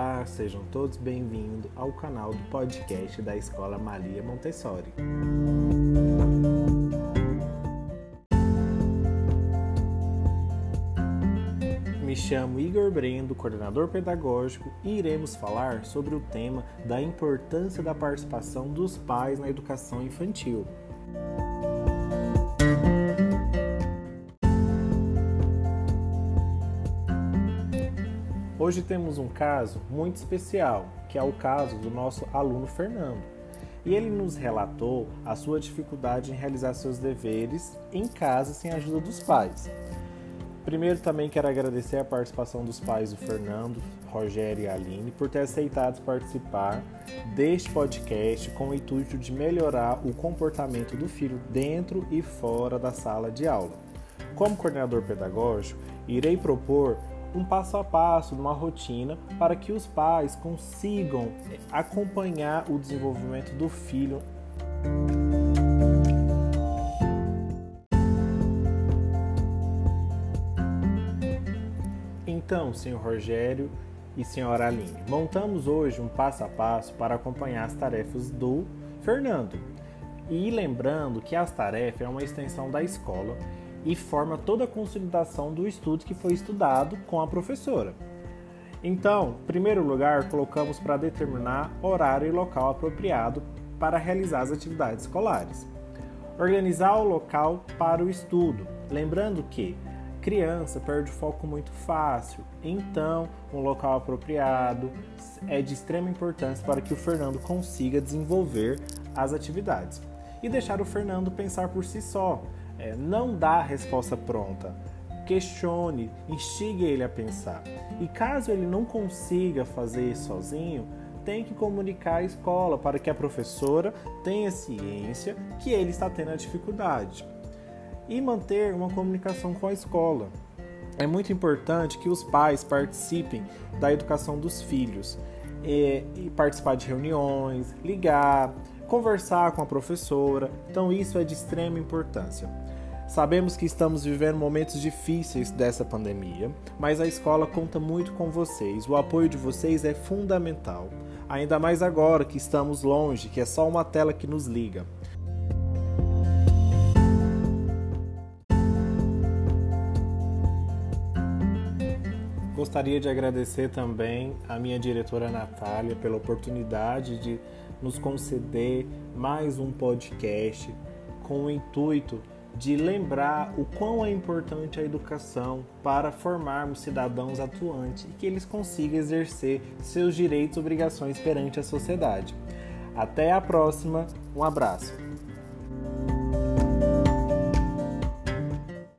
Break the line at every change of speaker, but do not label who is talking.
Olá, sejam todos bem-vindos ao canal do podcast da Escola Maria Montessori. Me chamo Igor Brendo, coordenador pedagógico, e iremos falar sobre o tema da importância da participação dos pais na educação infantil. Hoje temos um caso muito especial, que é o caso do nosso aluno Fernando. E ele nos relatou a sua dificuldade em realizar seus deveres em casa sem a ajuda dos pais. Primeiro também quero agradecer a participação dos pais do Fernando, Rogério e Aline por ter aceitado participar deste podcast com o intuito de melhorar o comportamento do filho dentro e fora da sala de aula. Como coordenador pedagógico, irei propor um passo a passo, uma rotina para que os pais consigam acompanhar o desenvolvimento do filho. Então, senhor Rogério e senhora Aline, montamos hoje um passo a passo para acompanhar as tarefas do Fernando. E lembrando que as tarefas é uma extensão da escola e forma toda a consolidação do estudo que foi estudado com a professora. Então, em primeiro lugar, colocamos para determinar horário e local apropriado para realizar as atividades escolares. Organizar o local para o estudo, lembrando que criança perde o foco muito fácil, então um local apropriado é de extrema importância para que o Fernando consiga desenvolver as atividades e deixar o Fernando pensar por si só, é, não dá a resposta pronta. Questione, instigue ele a pensar. E caso ele não consiga fazer sozinho, tem que comunicar à escola para que a professora tenha ciência que ele está tendo a dificuldade. E manter uma comunicação com a escola. É muito importante que os pais participem da educação dos filhos e, e participar de reuniões, ligar, conversar com a professora. Então, isso é de extrema importância. Sabemos que estamos vivendo momentos difíceis dessa pandemia, mas a escola conta muito com vocês. O apoio de vocês é fundamental, ainda mais agora que estamos longe, que é só uma tela que nos liga. Gostaria de agradecer também a minha diretora Natália pela oportunidade de nos conceder mais um podcast com o intuito de lembrar o quão é importante a educação para formarmos cidadãos atuantes e que eles consigam exercer seus direitos e obrigações perante a sociedade. Até a próxima, um abraço.